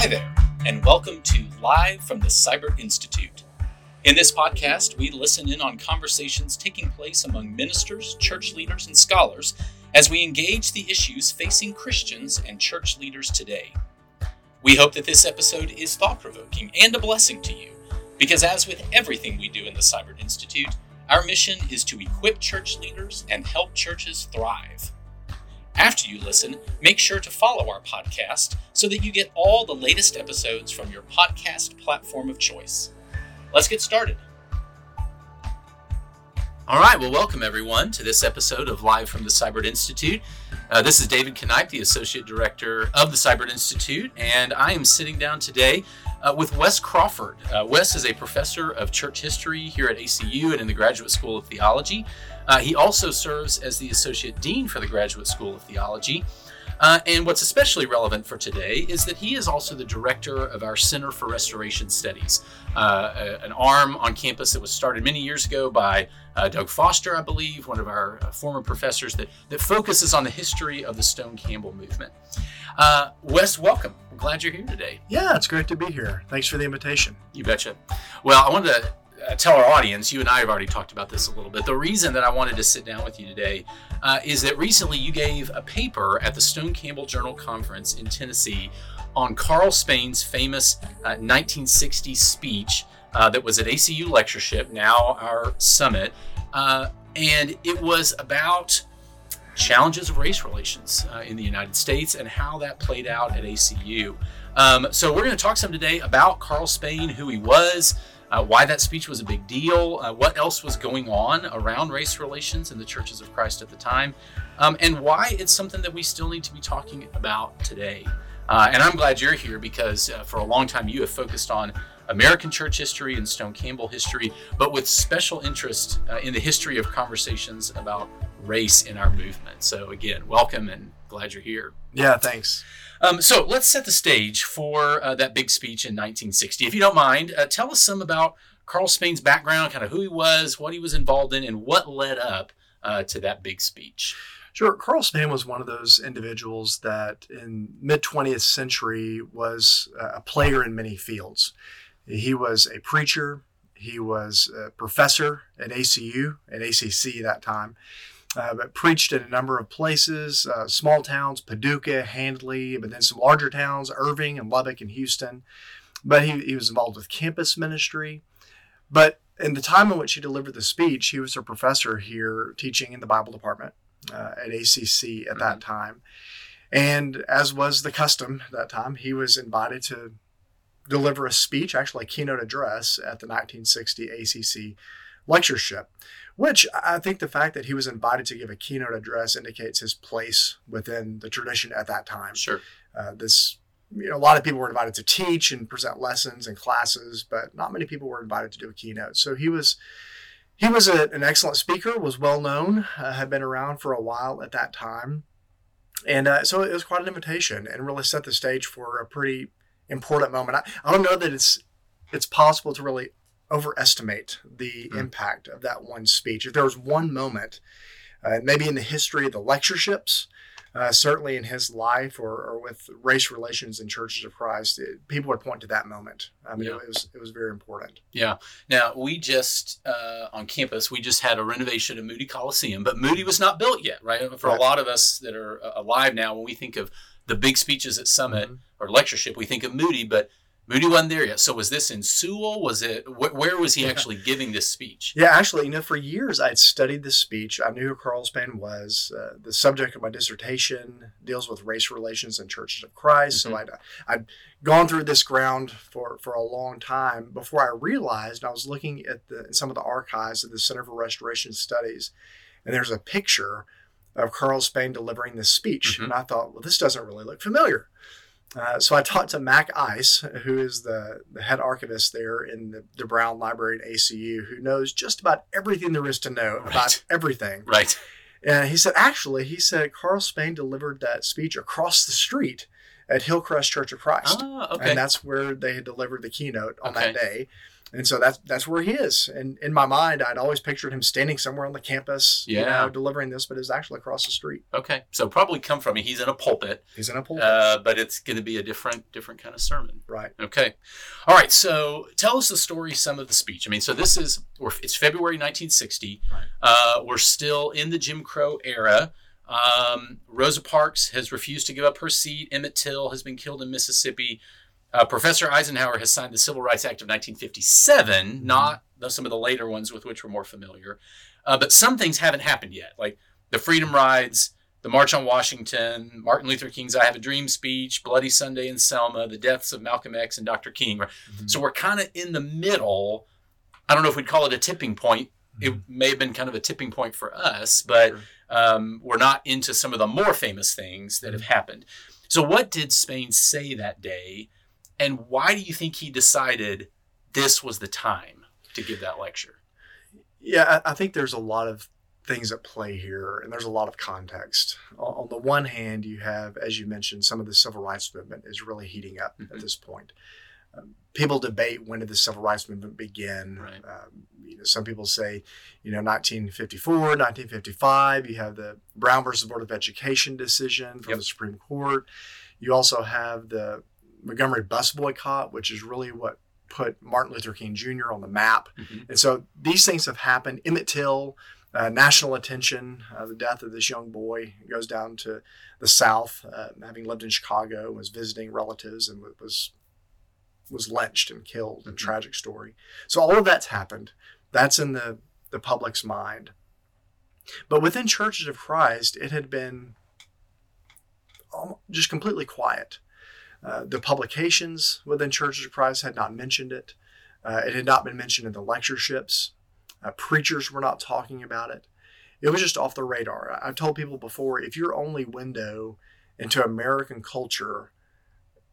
Hi there, and welcome to Live from the Siburt Institute. In this podcast, we listen in on conversations taking place among ministers, church leaders, and scholars as we engage the issues facing Christians and church leaders today. We hope that this episode is thought provoking and a blessing to you, because as with everything we do in the Siburt Institute, our mission is to equip church leaders and help churches thrive. After you listen, make sure to follow our podcast so that you get all the latest episodes from your podcast platform of choice. Let's get started. All right, well, welcome everyone to this episode of Live from the Siburt Institute. Uh, this is David Kneip, the Associate Director of the Siburt Institute, and I am sitting down today uh, with Wes Crawford. Uh, Wes is a professor of church history here at ACU and in the Graduate School of Theology. Uh, he also serves as the Associate Dean for the Graduate School of Theology. Uh, and what's especially relevant for today is that he is also the director of our Center for Restoration Studies, uh, an arm on campus that was started many years ago by uh, Doug Foster, I believe, one of our uh, former professors, that, that focuses on the history of the Stone Campbell movement. Uh, Wes, welcome. I'm glad you're here today. Yeah, it's great to be here. Thanks for the invitation. You betcha. Well, I wanted to uh, tell our audience, you and I have already talked about this a little bit. The reason that I wanted to sit down with you today uh, is that recently you gave a paper at the Stone Campbell Journal Conference in Tennessee on Carl Spain's famous uh, 1960 speech uh, that was at ACU Lectureship, now our summit. Uh, and it was about challenges of race relations uh, in the United States and how that played out at ACU. Um, so we're going to talk some today about Carl Spain, who he was, uh, why that speech was a big deal, uh, what else was going on around race relations in the churches of Christ at the time, um, and why it's something that we still need to be talking about today. Uh, and I'm glad you're here because uh, for a long time you have focused on American church history and Stone Campbell history, but with special interest uh, in the history of conversations about race in our movement. So, again, welcome and glad you're here. Yeah, thanks. Um, so let's set the stage for uh, that big speech in 1960. If you don't mind, uh, tell us some about Carl Spain's background, kind of who he was, what he was involved in, and what led up uh, to that big speech. Sure. Carl Spain was one of those individuals that in mid 20th century was a player in many fields. He was a preacher. He was a professor at ACU, at ACC that time uh, but preached in a number of places, uh, small towns, Paducah, Handley, but then some larger towns, Irving and Lubbock and Houston. But he, he was involved with campus ministry. But in the time in which he delivered the speech, he was a professor here teaching in the Bible department uh, at ACC at that mm-hmm. time. And as was the custom at that time, he was invited to deliver a speech, actually a keynote address at the 1960 ACC lectureship which I think the fact that he was invited to give a keynote address indicates his place within the tradition at that time. Sure. Uh, this, you know, a lot of people were invited to teach and present lessons and classes, but not many people were invited to do a keynote. So he was, he was a, an excellent speaker, was well known, uh, had been around for a while at that time, and uh, so it was quite an invitation and really set the stage for a pretty important moment. I, I don't know that it's it's possible to really overestimate the mm. impact of that one speech. If there was one moment, uh, maybe in the history of the lectureships, uh, certainly in his life or, or, with race relations in churches of Christ, it, people would point to that moment. I mean, yeah. it, was it was very important. Yeah. Now we just uh, on campus we just had a renovation of Moody Coliseum, but Moody was not built yet, right? For right. a lot of us that are alive now, when we think of the big speeches at Summit mm-hmm. or lectureship, we think of Moody, but Moody wasn't there yet. So was this in Sewell? Was it wh- where was he actually giving this speech? Yeah, actually, you know, for years I had studied this speech. I knew who Carl Spain was. Uh, the subject of my dissertation deals with race relations in churches of Christ. Mm-hmm. So I'd, I'd gone through this ground for, for a long time before I realized I was looking at the, some of the archives of the Center for Restoration Studies, and there's a picture of Carl Spain delivering this speech, mm-hmm. and I thought, well, this doesn't really look familiar. Uh, so I talked to Mac Ice, who is the, the head archivist there in the, the, Brown Library at ACU, who knows just about everything there is to know right. about everything. Right. And he said, actually, he said Carl Spain delivered that speech across the street at Hillcrest Church of Christ. Ah, okay. And that's where they had delivered the keynote on okay. that day. And so that's that's where he is. And in my mind, I'd always pictured him standing somewhere on the campus, you know, delivering this, but it's actually across the street. Okay, so probably come from he's in a pulpit, He's in a pulpit, uh, but it's going to be a different different kind of sermon. right? Okay, all right. So tell us the story, some of the speech. I mean, so this is we're, it's February 1960. Right. Uh, we're still in the Jim Crow era. Um, Rosa Parks has refused to give up her seat. Emmett Till has been killed in Mississippi. Uh, Professor Eisenhower has signed the Civil Rights Act of 1957, not the, some of the later ones with which we're more familiar. Uh, but some things haven't happened yet, like the Freedom Rides, the March on Washington, Martin Luther King's I Have a Dream speech, Bloody Sunday in Selma, the deaths of Malcolm X and Dr. King. So we're kind of in the middle. I don't know if we'd call it a tipping point. It may have been kind of a tipping point for us, but Sure. um, we're not into some of the more famous things that have happened. So, what did Spain say that day, and why do you think he decided this was the time to give that lecture? Yeah, I I think there's a lot of things at play here, and there's a lot of context. On the one hand, you have, as you mentioned, some of the civil rights movement is really heating up Mhm. at this point. Um, people debate when did the civil rights movement begin. Right. Um, you know, some people say, you know, 1954, 1955. You have the Brown versus Board of Education decision from Yep. the Supreme Court. You also have the Montgomery bus boycott, which is really what put Martin Luther King Jr. on the map. Mhm. And so these things have happened. Emmett Till, uh, national attention, uh, the death of this young boy goes down to the South, uh, having lived in Chicago, was visiting relatives and was was lynched and killed. A Mhm. tragic story. So all of that's happened. That's in the the public's mind. But within Churches of Christ, it had been just completely quiet. Uh, the publications within Churches of Christ had not mentioned it. Uh, it had not been mentioned in the lectureships. Uh, preachers were not talking about it. It was just off the radar. I- I've told people before if your only window into American culture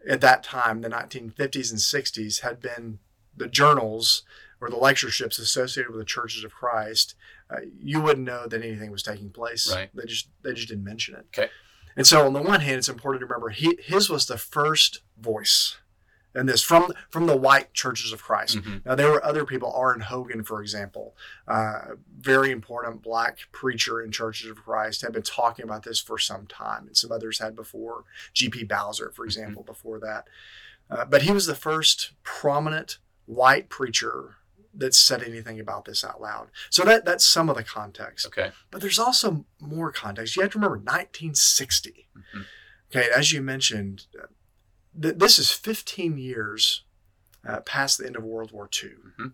at that time, the 1950s and 60s, had been the journals or the lectureships associated with the Churches of Christ, uh, you wouldn't know that anything was taking place. Right. They just they just didn't mention it. Okay. And so on the one hand, it's important to remember he, his was the first voice in this from from the white churches of Christ. Mhm. Now there were other people, R.N. Hogan, for example, uh, very important black preacher in Churches of Christ, had been talking about this for some time, and some others had before. G.P. Bowser, for example, before that. Uh, but he was the first prominent white preacher that said anything about this out loud. So that that's some of the context. Okay. But there's also more context. You have to remember 1960. Mhm. Okay, as you mentioned, uh, th- this is 15 years uh, past the end of World War II. Mhm.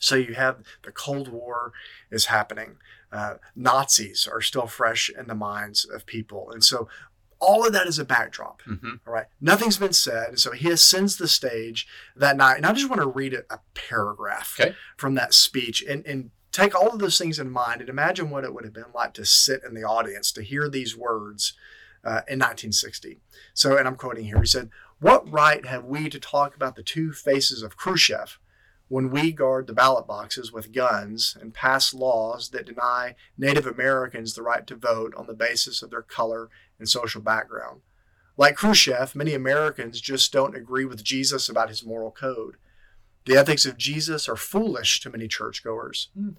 So you have the Cold War is happening. Uh, Nazis are still fresh in the minds of people, and so all of that is a backdrop. hmm All right, nothing's been said, so he ascends the stage that night, and I just want to read a, a paragraph Okay. from that speech and and take all of those things in mind and imagine what it would have been like to sit in the audience to hear these words uh, in 1960. So, and I'm quoting here. He said, "What right have we to talk about the two faces of Khrushchev?" When we guard the ballot boxes with guns and pass laws that deny Native Americans the right to vote on the basis of their color and social background. Like Khrushchev, many Americans just don't agree with Jesus about his moral code. The ethics of Jesus are foolish to many churchgoers. Hmm.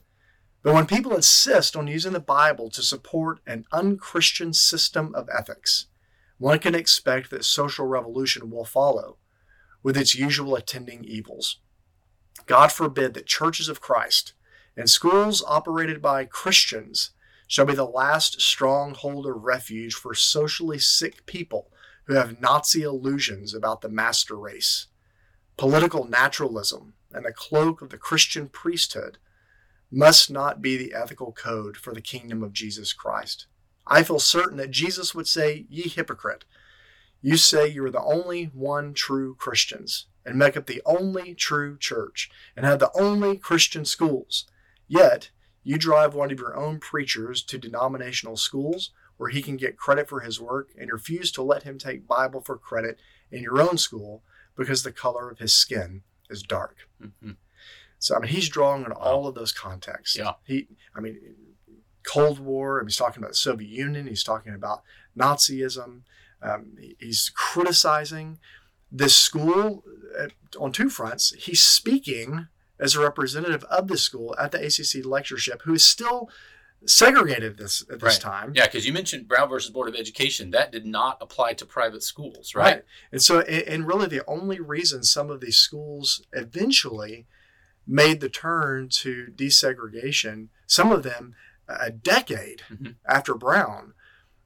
But when people insist on using the Bible to support an unchristian system of ethics, one can expect that social revolution will follow, with its usual attending evils. God forbid that churches of Christ and schools operated by Christians shall be the last stronghold of refuge for socially sick people who have Nazi illusions about the master race. Political naturalism and the cloak of the Christian priesthood must not be the ethical code for the kingdom of Jesus Christ. I feel certain that Jesus would say, Ye hypocrite, you say you are the only one true Christians and make up the only true church and have the only Christian schools. Yet, you drive one of your own preachers to denominational schools where he can get credit for his work and refuse to let him take Bible for credit in your own school because the color of his skin is dark. hmm So I mean, he's drawing on all of those contexts. Yeah. He, I mean, Cold War. I he's talking about the Soviet Union. He's talking about Nazism. Um, he's criticizing this school uh, on two fronts. He's speaking as a representative of the school at the ACC lectureship who is still segregated at this at this Right. time. Yeah, because you mentioned Brown versus Board of Education. That did not apply to private schools, right? right. And so, and, really, the only reason some of these schools eventually made the turn to desegregation, some of them a decade Mhm. after Brown,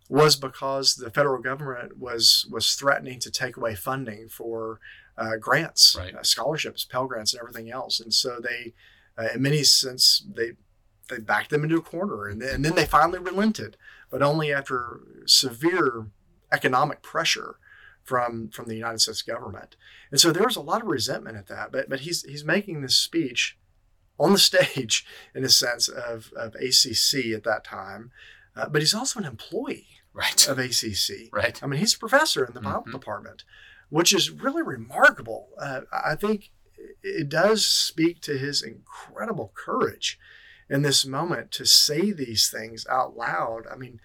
was because the federal government was was threatening to take away funding for uh, grants, Right. uh, scholarships, Pell grants, and everything else. And so they, uh, in many sense, they they backed them into a corner, and then, and then they finally relented, but only after severe economic pressure from from the United States government. And so there was a lot of resentment at that. But but he's he's making this speech on the stage in a sense of, of ACC at that time, uh, but he's also an employee Right. of ACC. Right. I mean, he's a professor in the Bible Mhm. department, which is really remarkable. Uh, I think it does speak to his incredible courage in this moment to say these things out loud. I mean,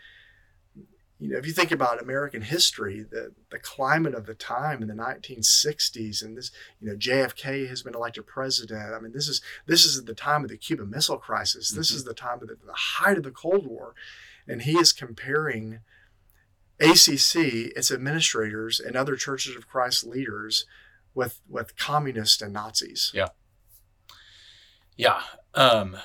you know, if you think about American history, the, the climate of the time in the 1960s, and this, you know, JFK has been elected president. I mean, this is this is the time of the Cuban Missile Crisis. This Mhm. is the time of the, the height of the Cold War, and he is comparing ACC, its administrators, and other Churches of Christ leaders with with communists and Nazis. Yeah. Yeah. Um,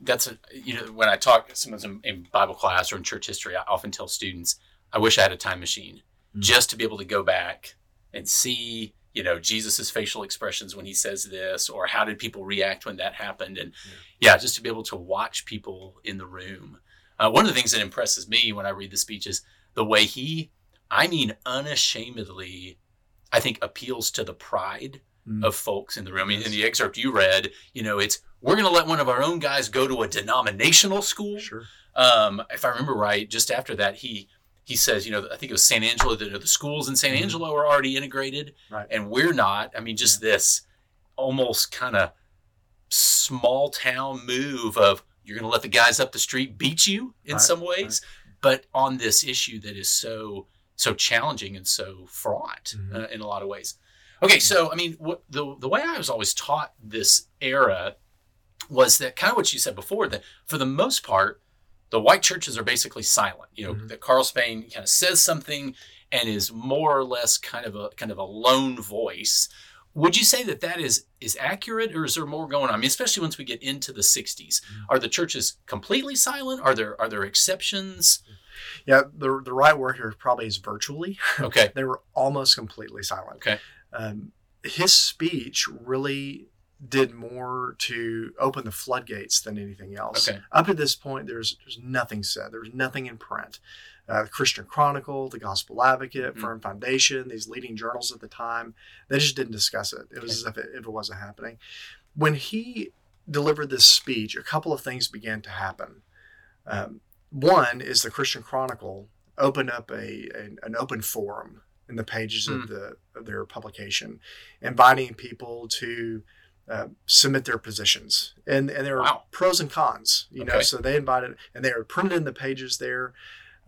that's a, you know, when I talk sometimes in, in Bible class or in church history, I often tell students, I wish I had a time machine Mhm. just to be able to go back and see, you know, Jesus's facial expressions when he says this, or how did people react when that happened. And yeah, just to be able to watch people in the room. Uh, one of the things that impresses me when I read the speech is the way he, I mean, unashamedly, I think appeals to the pride Mm. of folks in the room. I mean, in the excerpt you read, you know, it's we're going to let one of our own guys go to a denominational school. Sure. Um, if I remember right, just after that, he he says, you know, I think it was San Angelo. The, the schools in San Mhm. Angelo are already integrated, Right. and we're not. I mean, just this almost kind of small town move of you're going to let the guys up the street beat you in Right, some ways, but on this issue that is so so challenging and so fraught Mhm. uh, in a lot of ways. Okay, so I mean, what, the the way I was always taught this era was that kind of what you said before that for the most part, the white churches are basically silent. You know, Mhm. that Carl Spain kind of says something and is more or less kind of a kind of a lone voice. Would you say that that is is accurate, or is there more going on? I mean, especially once we get into the '60s, Mhm. are the churches completely silent? Are there are there exceptions? Yeah, the, the right word here probably is virtually. Okay, they were almost completely silent. Okay. Um, his speech really did more to open the floodgates than anything else. Okay. Up to this point, there's there's nothing said. There's nothing in print. Uh, the Christian Chronicle, the Gospel Advocate, Mhm. Firm Foundation, these leading journals at the time, they just didn't discuss it. It was Okay. as if it, if it wasn't happening. When he delivered this speech, a couple of things began to happen. Um, one is the Christian Chronicle opened up a, a an open forum in the pages Hmm. of the of their publication, inviting people to uh, submit their positions, and and there were Wow. pros and cons. You know, so they invited, and they were printed in the pages there.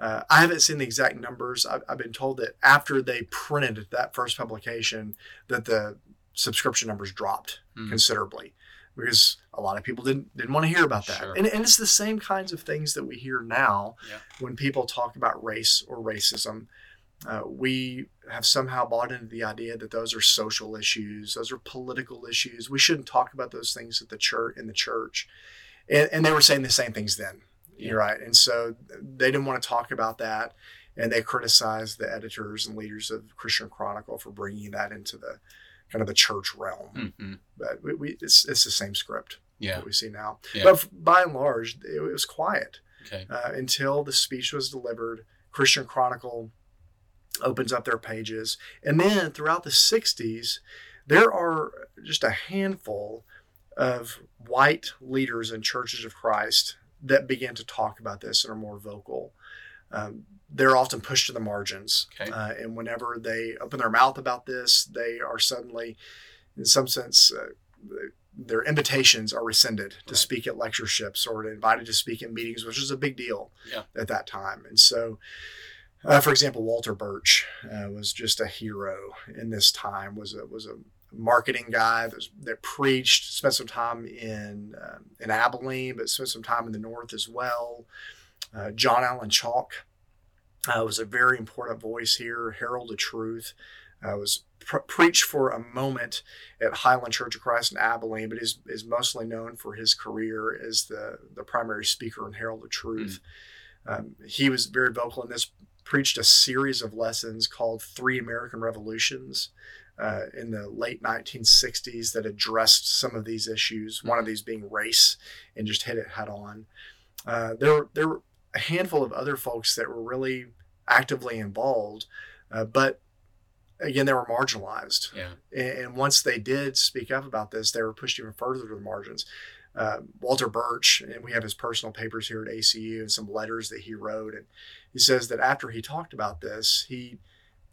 Uh, I haven't seen the exact numbers. I've, I've been told that after they printed that first publication, that the subscription numbers dropped Hmm. considerably because a lot of people didn't didn't want to hear about that. Sure. And, and it's the same kinds of things that we hear now Yeah. when people talk about race or racism. Uh, we have somehow bought into the idea that those are social issues, those are political issues. We shouldn't talk about those things at the church in the church. And, and they were saying the same things then. You're right. And so they didn't want to talk about that. And they criticized the editors and leaders of Christian Chronicle for bringing that into the kind of the church realm hmm but we, we it's, it's the same script Yeah. that we see now. Yeah. But by and large, it, was quiet Okay. uh, until the speech was delivered. Christian Chronicle opens up their pages, and then throughout the '60s, there are just a handful of white leaders in churches of Christ that begin to talk about this and are more vocal. Um, they're often pushed to the margins, Okay. uh, and whenever they open their mouth about this, they are suddenly, in some sense, uh, their invitations are rescinded to Right. speak at lectureships or invited to speak at meetings, which is a big deal Yeah. at that time. And so, uh, for example, Walter Burch uh, was just a hero in this time. was a, was a, marketing guy that, that preached, spent some time in um, in Abilene, but spent some time in the north as well. Uh, John Allen Chalk uh, was a very important voice here, herald of truth. Uh, was preached for a moment at Highland Church of Christ in Abilene, but is is mostly known for his career as the the primary speaker and herald of truth. Mm. Um, he was very vocal in this. Preached a series of lessons called Three American Revolutions uh, in the late 1960s that addressed some of these issues. One of these being race, and just hit it head on. Uh, there, there were a handful of other folks that were really actively involved, uh, but again, they were marginalized. Yeah. And, and, once they did speak up about this, they were pushed even further to the margins. Uh, Walter Burch, and we have his personal papers here at ACU and some letters that he wrote, and he says that after he talked about this, he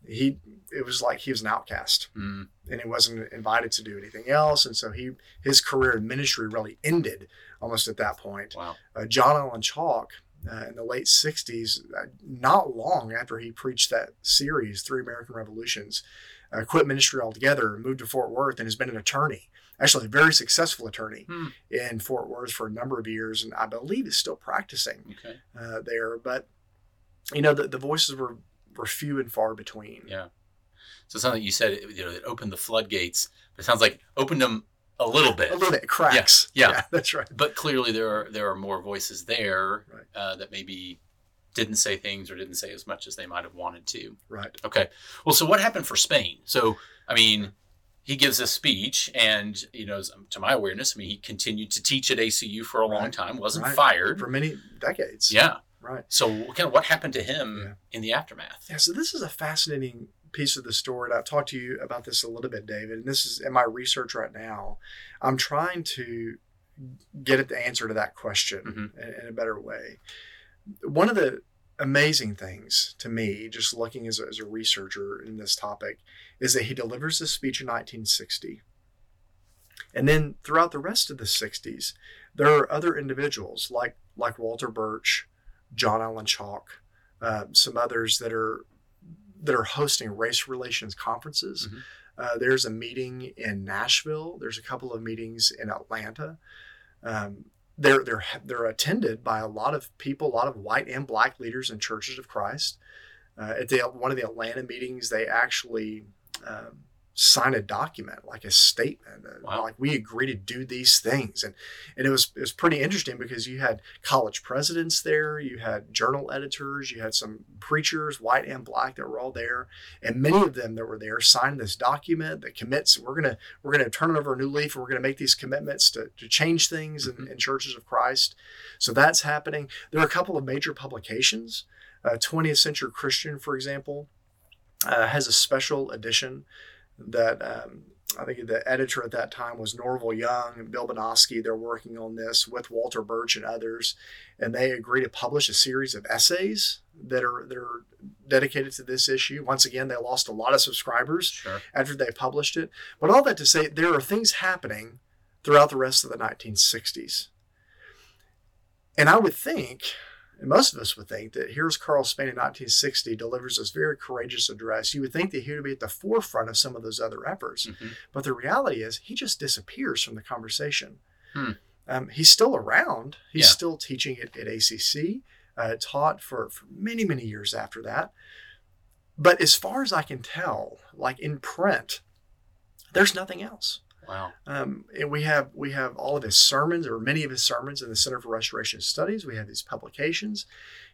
he it was like he was an outcast mm. and he wasn't invited to do anything else and so he his career in ministry really ended almost at that point wow uh, john allen chalk uh, in the late 60s uh, not long after he preached that series three american revolutions uh, quit ministry altogether moved to fort worth and has been an attorney actually a very successful attorney hmm. in fort worth for a number of years and i believe is still practicing okay. Uh, there but you know the, the voices were were few and far between. Yeah. So something you said, you know, it opened the floodgates. It sounds like opened them a little bit. A little bit cracks. Yeah, yeah. yeah that's right. But clearly there are there are more voices there right. uh, that maybe didn't say things or didn't say as much as they might have wanted to. Right. Okay. Well, so what happened for Spain? So I mean, he gives a speech, and you know, to my awareness, I mean, he continued to teach at ACU for a right. long time, wasn't right. fired for many decades. Yeah. Right. So, kind of what happened to him yeah. in the aftermath? Yeah. So this is a fascinating piece of the story. And I've talked to you about this a little bit, David. And this is in my research right now. I'm trying to get at the answer to that question mm-hmm. in, in, a better way. One of the amazing things to me, just looking as a, as a researcher in this topic, is that he delivers this speech in 1960. And then throughout the rest of the 60s, there are other individuals like like Walter Burch, John Allen Chalk, uh, some others that are that are hosting race relations conferences. Mm-hmm. Uh, there's a meeting in Nashville. There's a couple of meetings in Atlanta. Um, they're they're they're attended by a lot of people, a lot of white and black leaders in churches of Christ. Uh, at the one of the Atlanta meetings, they actually um, sign a document like a statement wow. like we agree to do these things. And and it was it was pretty interesting because you had college presidents there you had journal editors you had some preachers white and black that were all there. And many of them that were there signed this document that commits we're gonna we're gonna turn over a new leaf and we're gonna make these commitments to, to change things mm-hmm. in, in churches of christ. So that's happening. There are a couple of major publications. Uh, 20th century christian for example uh, has a special edition that um, I think the editor at that time was Norval Young and Bill Banowsky. They're working on this with Walter Burch and others, and they agree to publish a series of essays that are that are dedicated to this issue. Once again, they lost a lot of subscribers sure. after they published it. But all that to say, there are things happening throughout the rest of the 1960s, and I would think and most of us would think that here's Carl Spain in 1960 delivers this very courageous address. You would think that he would be at the forefront of some of those other efforts. Mm-hmm. But the reality is, he just disappears from the conversation. Hmm. Um, he's still around. He's yeah. still teaching at, at ACC, uh, taught for, for many, many years after that. But as far as I can tell, like in print, there's nothing else. Wow. Um, and we have we have all of his sermons, or many of his sermons, in the Center for Restoration Studies. We have these publications.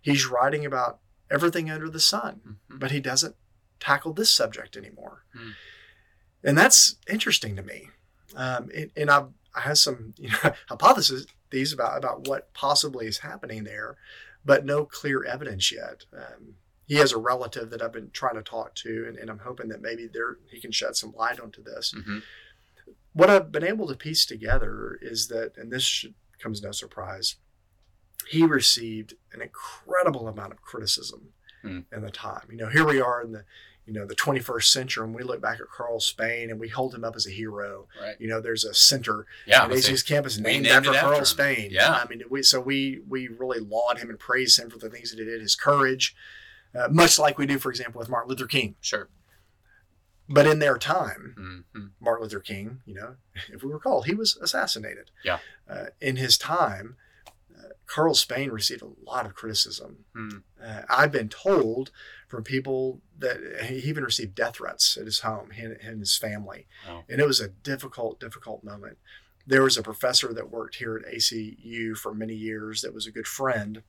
He's writing about everything under the sun, mm-hmm. but he doesn't tackle this subject anymore. Mm. And that's interesting to me. Um, and, and I've, I have some you know, hypotheses these about about what possibly is happening there, but no clear evidence yet. Um, he has a relative that I've been trying to talk to, and, and I'm hoping that maybe there he can shed some light onto this. Mm-hmm what I've been able to piece together is that, and this should, comes no surprise, he received an incredible amount of criticism mm. in the time. You know, here we are in the you know the 21st century, and we look back at Carl Spain and we hold him up as a hero. Right. You know, there's a center yeah, at ACU's campus named, named after Carl after Spain. Yeah, I mean, we so we we really laud him and praise him for the things that he did, his courage, uh, much like we do, for example, with Martin Luther King. Sure. But in their time, hmm Martin Luther King, you know, if we recall, he was assassinated. Yeah. Uh, in his time, uh, Carl Spain received a lot of criticism. Hmm. Uh, I've been told from people that he even received death threats at his home, he and his family. Wow. And it was a difficult, difficult moment. There was a professor that worked here at ACU for many years that was a good friend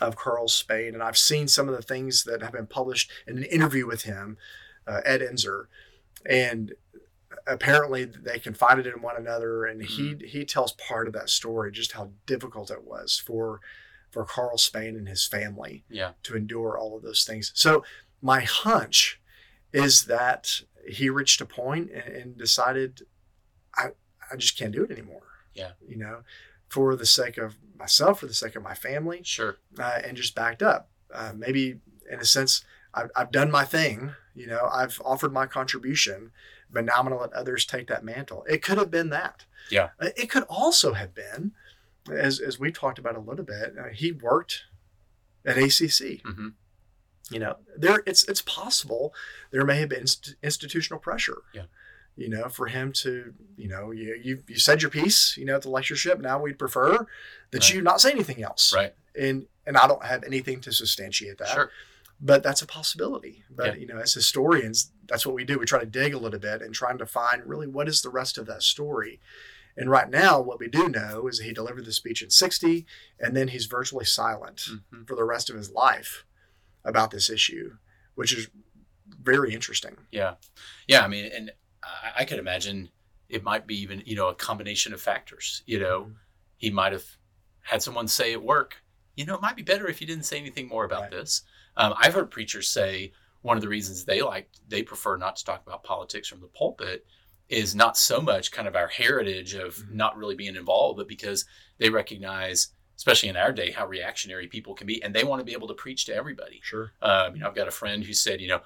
of Carl Spain. And I've seen some of the things that have been published in an interview with him, uh, Ed Enzer. And apparently they confided in one another and he he tells part of that story just how difficult it was for for Carl Spain and his family Yeah. to endure all of those things. So my hunch is that he reached a point and, and decided I I just can't do it anymore. Yeah. You know, for the sake of myself, for the sake of my family, Sure. uh, and just backed up. Uh, maybe in a sense, I've, I've done my thing. You know, I've offered my contribution, but now I'm going to let others take that mantle. It could have been that. Yeah. Uh, It could also have been, as as we talked about a little bit. Uh, he worked at ACC. hmm You know, there it's it's possible there may have been inst- institutional pressure. Yeah. You know, for him to, you know, you you, you said your piece, you know, at the lectureship. Now we'd prefer that Right. you not say anything else Right. and and I don't have anything to substantiate that. Sure. But that's a possibility. But Yeah. you know, as historians, that's what we do. We try to dig a little bit and trying to find really what is the rest of that story. And right now, what we do know is that he delivered the speech in 60, and then he's virtually silent hmm for the rest of his life about this issue, which is very interesting. Yeah. Yeah. I mean, and I, I could imagine it might be even, you know, a combination of factors. You know, he might have had someone say at work, you know, it might be better if you didn't say anything more about Right. this. Um, I've heard preachers say one of the reasons they like, they prefer not to talk about politics from the pulpit is not so much kind of our heritage of Mhm. not really being involved, but because they recognize, especially in our day, how reactionary people can be, and they want to be able to preach to everybody. Sure. Um, you know, I've got a friend who said, you know,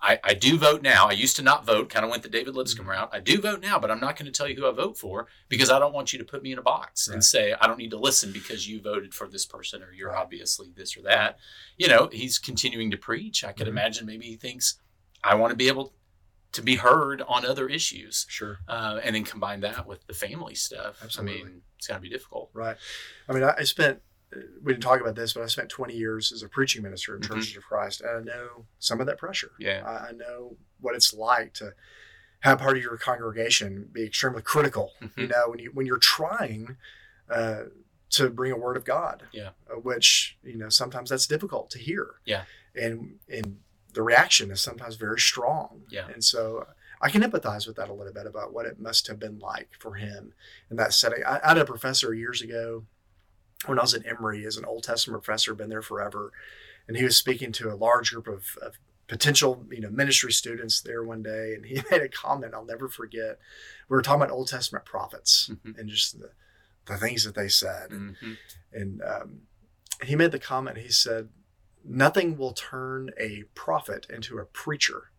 I, I do vote now. I used to not vote, kind of went the David Lipscomb Mhm. route. I do vote now, but I'm not going to tell you who I vote for because I don't want you to put me in a box Right. and say, I don't need to listen because you voted for this person or you're Right. obviously this or that. You know, he's continuing to preach. I could Mhm. imagine maybe he thinks, I want to be able to be heard on other issues Sure. uh, and then combine that with the family stuff. Absolutely. I mean, it's got to be difficult. Right. I mean, I, I spent, we didn't talk about this, but I spent 20 years as a preaching minister in Mhm. Churches of Christ. And I know some of that pressure. Yeah. I, I know what it's like to have part of your congregation be extremely critical. You Mhm. know, when you when you're trying uh, to bring a word of God, Yeah. uh, which you know sometimes that's difficult to hear. Yeah. and and the reaction is sometimes very strong. Yeah. and so. I can empathize with that a little bit about what it must have been like for him in that setting. I, I had a professor years ago when I was at Emory as an Old Testament professor, been there forever, and he was speaking to a large group of, of potential, you know, ministry students there one day, and he made a comment I'll never forget. We were talking about Old Testament prophets Mhm. and just the, the things that they said, hmm and um, he made the comment. He said, "Nothing will turn a prophet into a preacher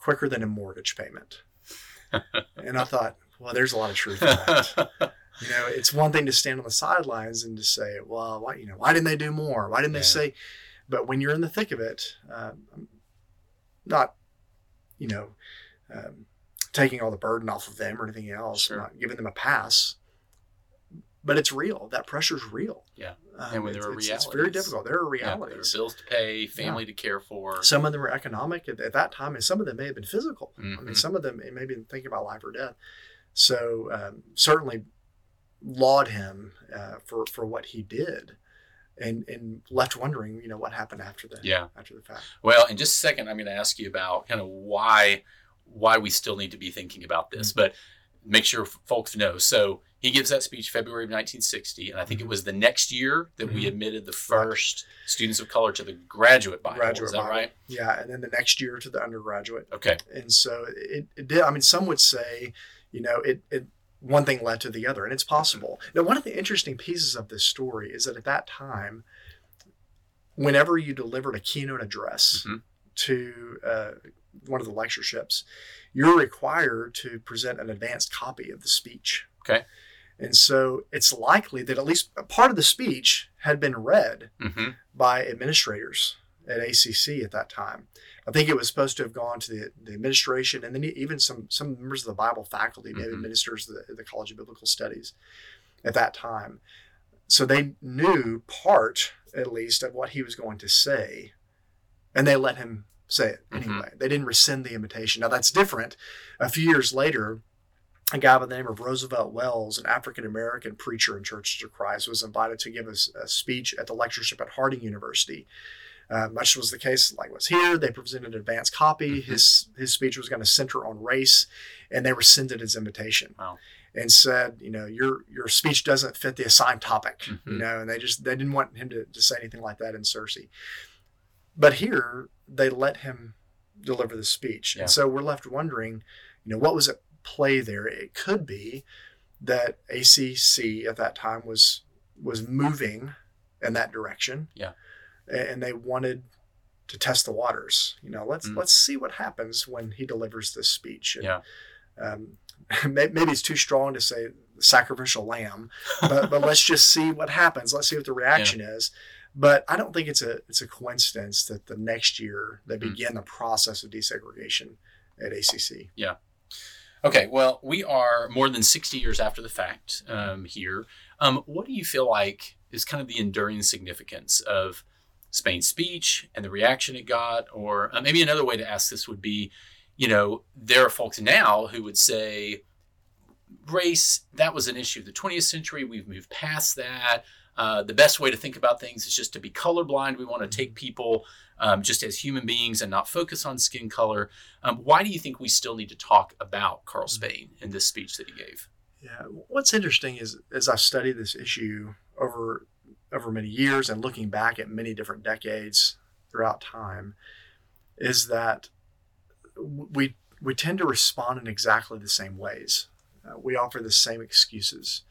quicker than a mortgage payment." and I thought, well, there's a lot of truth in that. You know, it's one thing to stand on the sidelines and to say, well, why, you know, why didn't they do more? Why didn't Yeah. they say? But when you're in the thick of it, um, not, you know, um, taking all the burden off of them or anything else, Sure. not giving them a pass. But it's real. That pressure's real. Yeah. Um, And when there it's, are it's, it's very difficult. There are Yeah, there are bills to pay, family to care for. some of them were economic at, at that time, and some of them may have been physical. I mean, Mhm. some of them may have been thinking about life or death. So um, certainly laud him uh, for for what he did, and and left wondering, you know, what happened after the Yeah. after the fact. Well, in just a second, I'm going to ask you about kind of why why we still need to be thinking about this, Mm-hmm. but make sure folks know. So he gives that speech February of 1960, and I think it Mhm. was the next year that we Mhm. admitted the first students of color to the graduate Bible. Graduate Is that Bible. right? Yeah, and then the next year to the undergraduate, Okay. and so it, it did. I mean, some would say, you know, it it one thing led to the other, and it's possible. Now, one of the interesting pieces of this story is that at that time, whenever you delivered a keynote address Mhm. to uh, one of the lectureships, you're required to present an advanced copy of the speech. Okay. And so it's likely that at least a part of the speech had been read hmm by administrators at ACC at that time. I think it was supposed to have gone to the, the administration and then even some some members of the Bible faculty, maybe Mhm. ministers of the, the College of Biblical Studies at that time. So they knew part, at least, of what he was going to say, and they let him say it Mhm. anyway. They didn't rescind the invitation. Now that's different. A few years later, a guy by the name of Roosevelt Wells, an African American preacher in Churches of Christ, was invited to give a speech at the lectureship at Harding University. Uh, much was the case like was here. They presented an advanced copy. Mhm. His his speech was going to center on race, and they rescinded his invitation Wow. and said, you know, your your speech doesn't fit the assigned topic. You Mhm. know, and they just they didn't want him to, to say anything like that in Searcy. But here they let him deliver the speech, Yeah. and so we're left wondering, you know, what was at play there? It could be that ACC at that time was was moving in that direction. Yeah. And they wanted to test the waters. You know, let's Mm. let's see what happens when he delivers this speech. And, Yeah. Um, maybe it's too strong to say sacrificial lamb, but but let's just see what happens. Let's see what the reaction is. But I don't think it's a it's a coincidence that the next year they Mm. begin the process of desegregation at ACC. Yeah. Okay, well, we are more than 60 years after the fact um, here. Um, what do you feel like is kind of the enduring significance of Spain's speech and the reaction it got? Or uh, maybe another way to ask this would be you know, there are folks now who would say race, that was an issue of the 20th century. We've moved past that. Uh, the best way to think about things is just to be colorblind. We want to take people um, just as human beings and not focus on skin color. Um, why do you think we still need to talk about Carl Spain in this speech that he gave? Yeah, what's interesting is as I study this issue over over many years and looking back at many different decades throughout time, is that we we tend to respond in exactly the same ways. Uh, we offer the same excuses,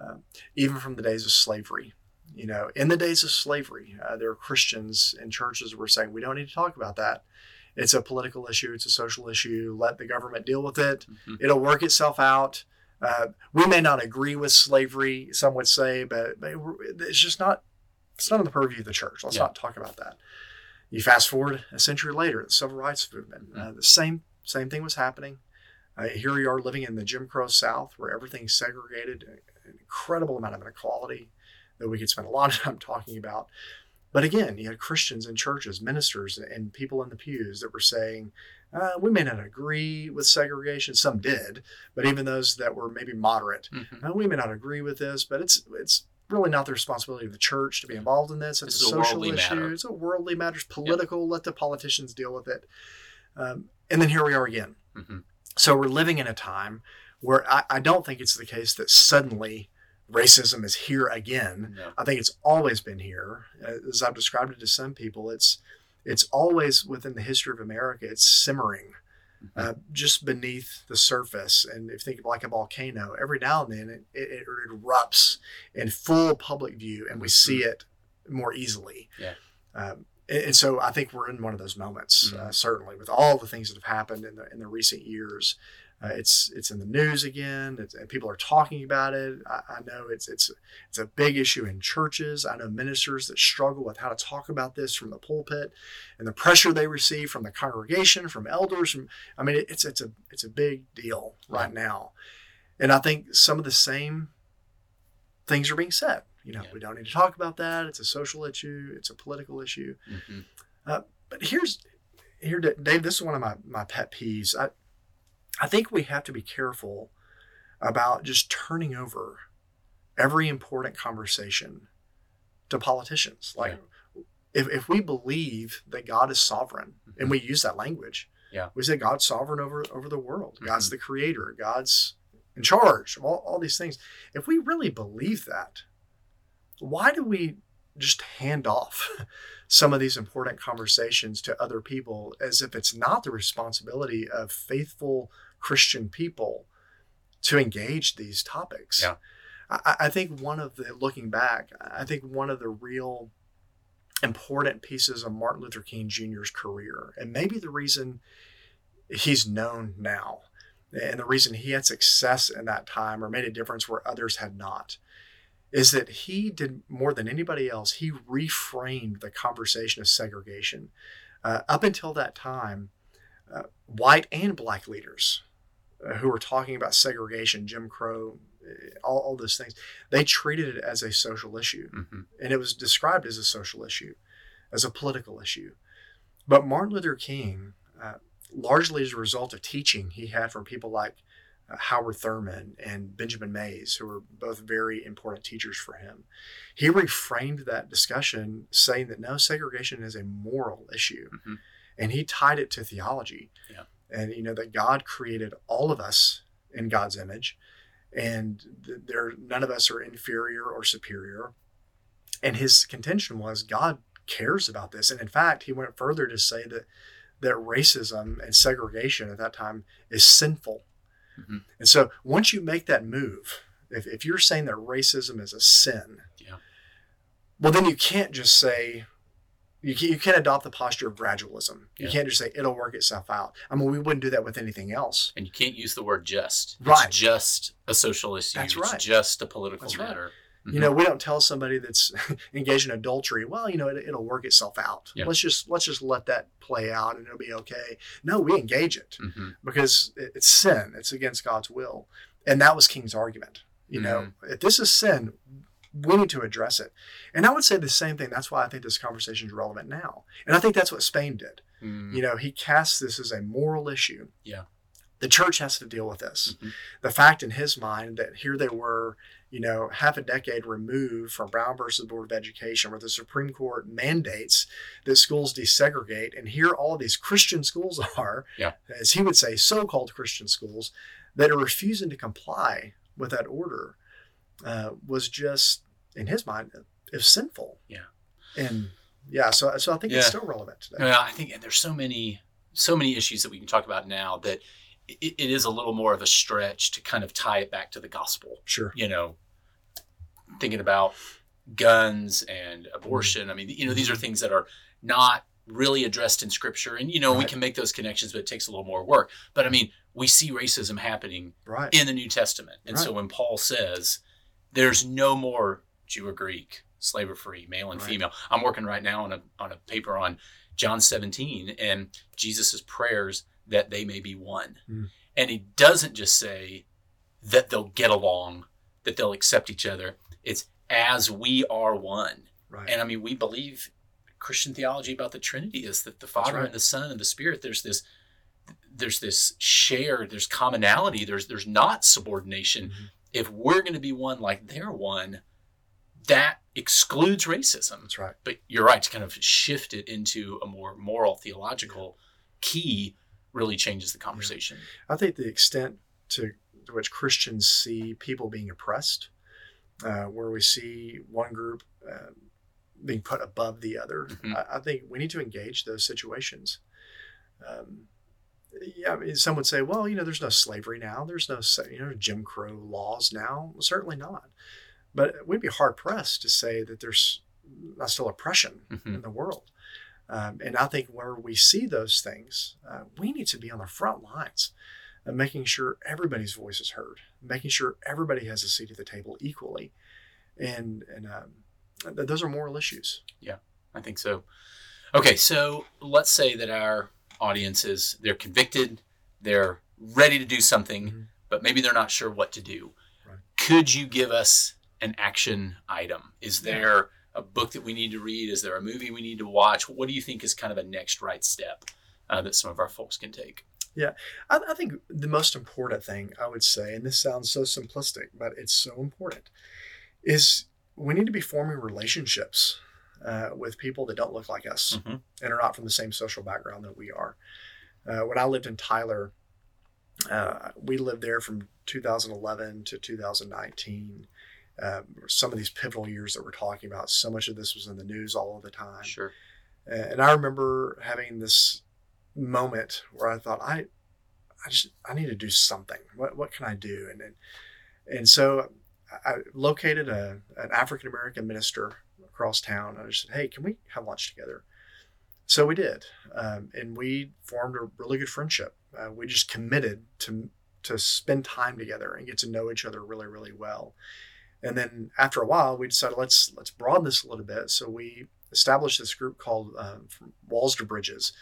uh, even from the days of slavery. You know, in the days of slavery, uh, there are Christians in churches were saying we don't need to talk about that. It's a political issue. It's a social issue. Let the government deal with it. Mhm. It'll work itself out. Uh, we may not agree with slavery, some would say, but, it's just not. It's not in the purview of the church. Let's Yeah. not talk about that. You fast forward a century later, the civil rights movement. Uh, the same same thing was happening. Uh, here we are living in the Jim Crow South, where everything's segregated, an incredible amount of inequality that we could spend a lot of time talking about. But again, you had Christians in churches, ministers, and people in the pews that were saying, uh, we may not agree with segregation. Some did, but even those that were maybe moderate, Mhm. uh, we may not agree with this, but it's it's really not the responsibility of the church to be involved in this. It's a social issue. matter. It's a worldly matter. It's political. Let the politicians deal with it. Um, and then here we are again. Mhm. So we're living in a time where I, I don't think it's the case that suddenly racism is here again. No. I think it's always been here. As I've described it to some people, it's it's always within the history of America. It's simmering uh, just beneath the surface. And if you think of like a volcano, every now and then it, it, it erupts in full public view, and we see it more easily. Yeah. Um, and, and so I think we're in one of those moments, uh, Mhm. certainly, with all the things that have happened in the in the recent years. Uh, it's it's in the news again, it's, and people are talking about it. I, I know it's it's it's a big issue in churches. I know ministers that struggle with how to talk about this from the pulpit, and the pressure they receive from the congregation, from elders. From I mean, it's it's a it's a big deal right now, and I think some of the same things are being said. You know, Yeah. we don't need to talk about that. It's a social issue. It's a political issue. Mhm. But here's here, Dave. This is one of my my pet peeves. I I think we have to be careful about just turning over every important conversation to politicians. Like, if, if we believe that God is sovereign, and mm-hmm. we use that language, Yeah. we say God's sovereign over over the world. Mm-hmm. God's the creator. God's in charge of all, all these things. If we really believe that, why do we just hand off some of these important conversations to other people as if it's not the responsibility of faithful Christian people to engage these topics. Yeah. I, I think one of the looking back, I think one of the real important pieces of Martin Luther King Jr.'s career, and maybe the reason he's known now, and the reason he had success in that time or made a difference where others had not, is that he did more than anybody else. He reframed the conversation of segregation. Uh, up until that time, uh, white and black leaders uh, who were talking about segregation, Jim Crow, uh, all, all those things, they treated it as a social issue. hmm And it was described as a social issue, as a political issue. But Martin Luther King, uh, largely as a result of teaching he had from people like Howard Thurman and Benjamin Mays, who were both very important teachers for him, he reframed that discussion saying that no, segregation is a moral issue. Mhm. And he tied it to theology. Yeah. And, you know, that God created all of us in God's image and there none of us are inferior or superior. And his contention was God cares about this. And in fact, he went further to say that that racism and segregation at that time is sinful. Mhm. And so once you make that move, if, if you're saying that racism is a sin, Yeah. well, then you can't just say, you can't, you can't adopt the posture of gradualism. You Yeah. can't just say it'll work itself out. I mean, we wouldn't do that with anything else. And you can't use the word just. Right. It's just a social issue. That's it's right. just a political That's right. Matter. You know, we don't tell somebody that's engaged in adultery, well, you know, it, it'll work itself out. Yeah. Let's just let's just let that play out and it'll be okay. No, we engage it hmm because it- it's sin. It's against God's will. And that was King's argument. You know, Mm-hmm. if this is sin, we need to address it. And I would say the same thing. That's why I think this conversation is relevant now. And I think that's what Spain did. Mm, You know, he casts this as a moral issue. Yeah. The church has to deal with this. Mhm. The fact in his mind that here they were, you know, half a decade removed from Brown versus Board of Education, where the Supreme Court mandates that schools desegregate, and here all these Christian schools are, Yeah. as he would say, so-called Christian schools that are refusing to comply with that order, uh, was just in his mind is sinful. Yeah. And yeah, so so I think it's still relevant today. Yeah, I think and there's so many so many issues that we can talk about now that it, it is a little more of a stretch to kind of tie it back to the gospel. Sure. You know, thinking about guns and abortion. I mean, you know, these are things that are not really addressed in scripture and you know we can make those connections but it takes a little more work but i mean we see racism happening Right. in the new testament and so when paul says there's no more jew or greek slave or free male and Right. female i'm working right now on a, on a paper on john 17 and jesus' prayers that they may be one Mm. and he doesn't just say that they'll get along that they'll accept each other it's as we are one Right. and I mean, we believe Christian theology about the Trinity is that the Father right. and the Son and the Spirit. There's this, there's this shared, there's commonality. There's there's not subordination. Mhm. If we're going to be one like they're one, that excludes racism. That's right. But you're right to kind of shift it into a more moral theological key. Really changes the conversation. I think the extent to which Christians see people being oppressed, uh, where we see one group uh, being put above the other, Mhm. I, I think we need to engage those situations. Um, yeah, I mean, some would say, well, you know, there's no slavery now. There's no, you know, Jim Crow laws now. Well, certainly not. But we'd be hard pressed to say that there's not still oppression Mhm. in the world. Um, and I think where we see those things, uh, we need to be on the front lines of making sure everybody's voice is heard, making sure everybody has a seat at the table equally. And, and um, th- those are moral issues. Yeah, I think so. Okay, so let's say that our audience is they're convicted, they're ready to do something, Mhm. but maybe they're not sure what to do. Right. Could you give us an action item? Is there a book that we need to read? Is there a movie we need to watch? What do you think is kind of a next right step uh, that some of our folks can take? I, I think the most important thing I would say, and this sounds so simplistic, but it's so important, is we need to be forming relationships uh, with people that don't look like us Mhm. and are not from the same social background that we are. Uh, when I lived in Tyler, uh, we lived there from 2011 to 2019. Um, some of these pivotal years that we're talking about, so much of this was in the news all of the time. Sure. And I remember having this moment where I thought, I, I just, I need to do something. What, what can I do? And, and, and so I located a, an African American minister across town. I just said, Hey, can we have lunch together? So we did. Um, and we formed a really good friendship. Uh, we just committed to, to spend time together and get to know each other really, really well. And then after a while, we decided let's let's broaden this a little bit. So we established this group called uh, Walls to Bridges,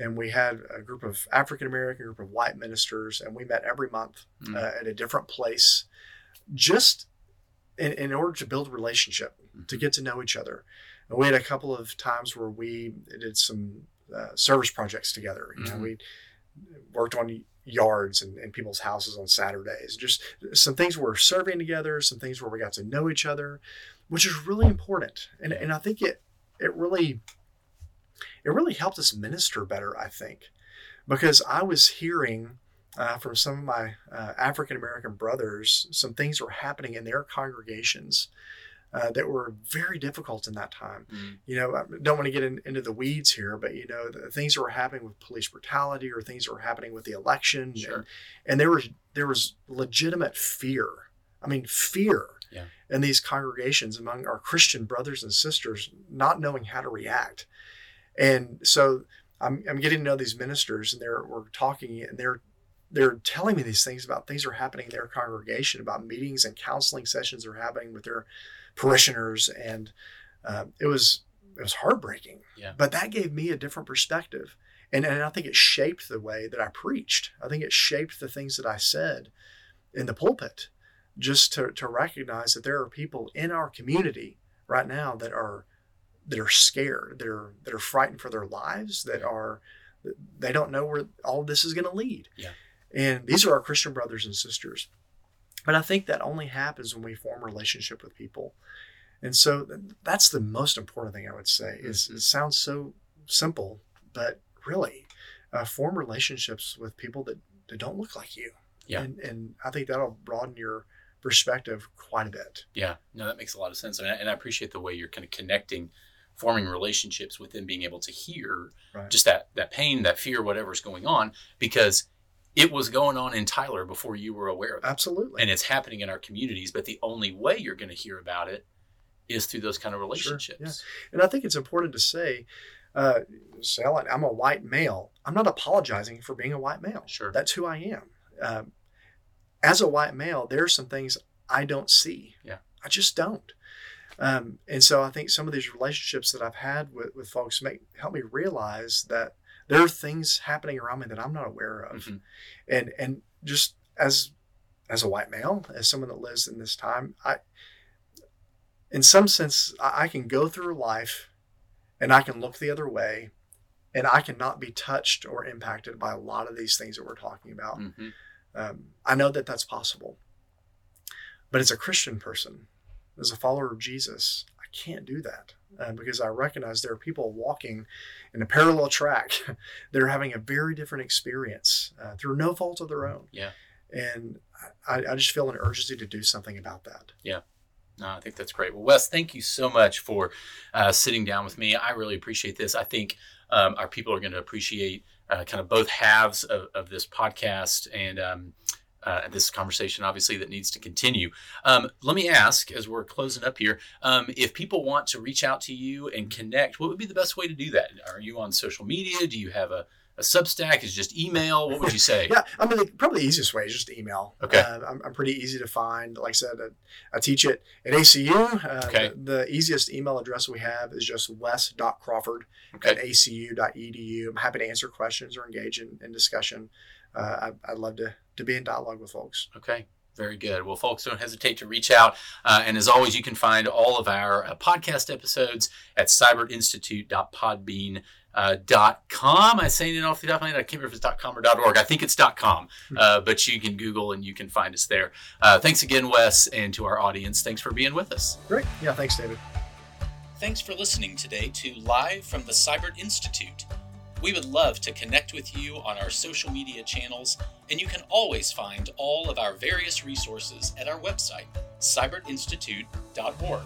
and we had a group of African American, group of white ministers, and we met every month Mm. uh, at a different place, just in, in order to build a relationship, to Mhm. get to know each other. And we had a couple of times where we did some uh, service projects together. You know, Mhm. we worked on yards and, and people's houses on Saturdays. Just some things where we're serving together, some things where we got to know each other, which is really important. And, and I think it it really it really helped us minister better. I think because I was hearing uh, from some of my uh, African American brothers some things were happening in their congregations. Uh, that were very difficult in that time. Mm. You know, I don't want to get in, into the weeds here, but you know, the things that were happening with police brutality or things that were happening with the election, Sure. and, and there was there was legitimate fear. I mean, fear Yeah. in these congregations among our Christian brothers and sisters, not knowing how to react. And so I'm, I'm getting to know these ministers, and they're we're talking, and they're they're telling me these things about things that are happening in their congregation, about meetings and counseling sessions that are happening with their parishioners, and uh, it was it was heartbreaking. Yeah. But that gave me a different perspective, and and I think it shaped the way that I preached. I think it shaped the things that I said in the pulpit, just to to recognize that there are people in our community right now that are that are scared, that are that are frightened for their lives, that are they don't know where all this is going to lead. Yeah. And these are our Christian brothers and sisters. But I think that only happens when we form a relationship with people. And so that's the most important thing I would say. Is Mhm. it sounds so simple, but really, uh, form relationships with people that, that don't look like you. Yeah. And, and I think that'll broaden your perspective quite a bit. Yeah, no, that makes a lot of sense, and I, and I appreciate the way you're kind of connecting, forming relationships with them, being able to hear Right. just that that pain, that fear, whatever's going on, because it was going on in Tyler before you were aware of it, Absolutely. and it's happening in our communities. But the only way you're going to hear about it is through those kind of relationships. Sure, yeah. And I think it's important to say, uh, say, I'm a white male. I'm not apologizing for being a white male. Sure. That's who I am. Um, as a white male, there are some things I don't see. Yeah. I just don't. Um, and so I think some of these relationships that I've had with, with folks make help me realize that there are things happening around me that I'm not aware of. Mhm. And and just as as a white male, as someone that lives in this time, I in some sense I, I can go through life and I can look the other way and I cannot be touched or impacted by a lot of these things that we're talking about. Mhm. Um, I know that that's possible. But as a Christian person, as a follower of Jesus, I can't do that uh, because I recognize there are people walking in a parallel track that are having a very different experience uh, through no fault of their own. Yeah. And I, I just feel an urgency to do something about that. Yeah. No, I think that's great. Well, Wes, thank you so much for uh, sitting down with me. I really appreciate this. I think um, our people are going to appreciate uh, kind of both halves of, of this podcast and um, uh, this conversation, obviously, that needs to continue. Um, let me ask, as we're closing up here, um, if people want to reach out to you and connect, what would be the best way to do that? Are you on social media? Do you have a, a Substack? Is just email? What would you say? Yeah, I mean, the, probably the easiest way is just email. Okay. Uh, I'm, I'm pretty easy to find. Like I said, I, I teach it at ACU. Uh, Okay. the, the easiest email address we have is just wes.crawford Okay. at acu.edu. I'm happy to answer questions or engage in, in discussion. Uh, I, I'd love to, to be in dialogue with folks. Okay. Very good. Well, folks, don't hesitate to reach out. Uh, and as always, you can find all of our uh, podcast episodes at siburtinstitute.podbean.com. I saying it off the top of my head. I can't remember if it's .com or .org. I think it's .com, uh, but you can Google and you can find us there. Uh, thanks again, Wes, and to our audience. Thanks for being with us. Great. Yeah, thanks, David. Thanks for listening today to Live from the Siburt Institute. We would love to connect with you on our social media channels, and you can always find all of our various resources at our website, siburtinstitute.org.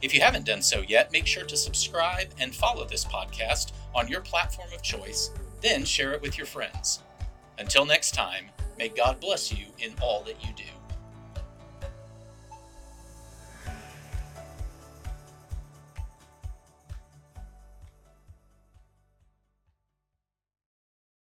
If you haven't done so yet, make sure to subscribe and follow this podcast on your platform of choice, then share it with your friends. Until next time, may God bless you in all that you do.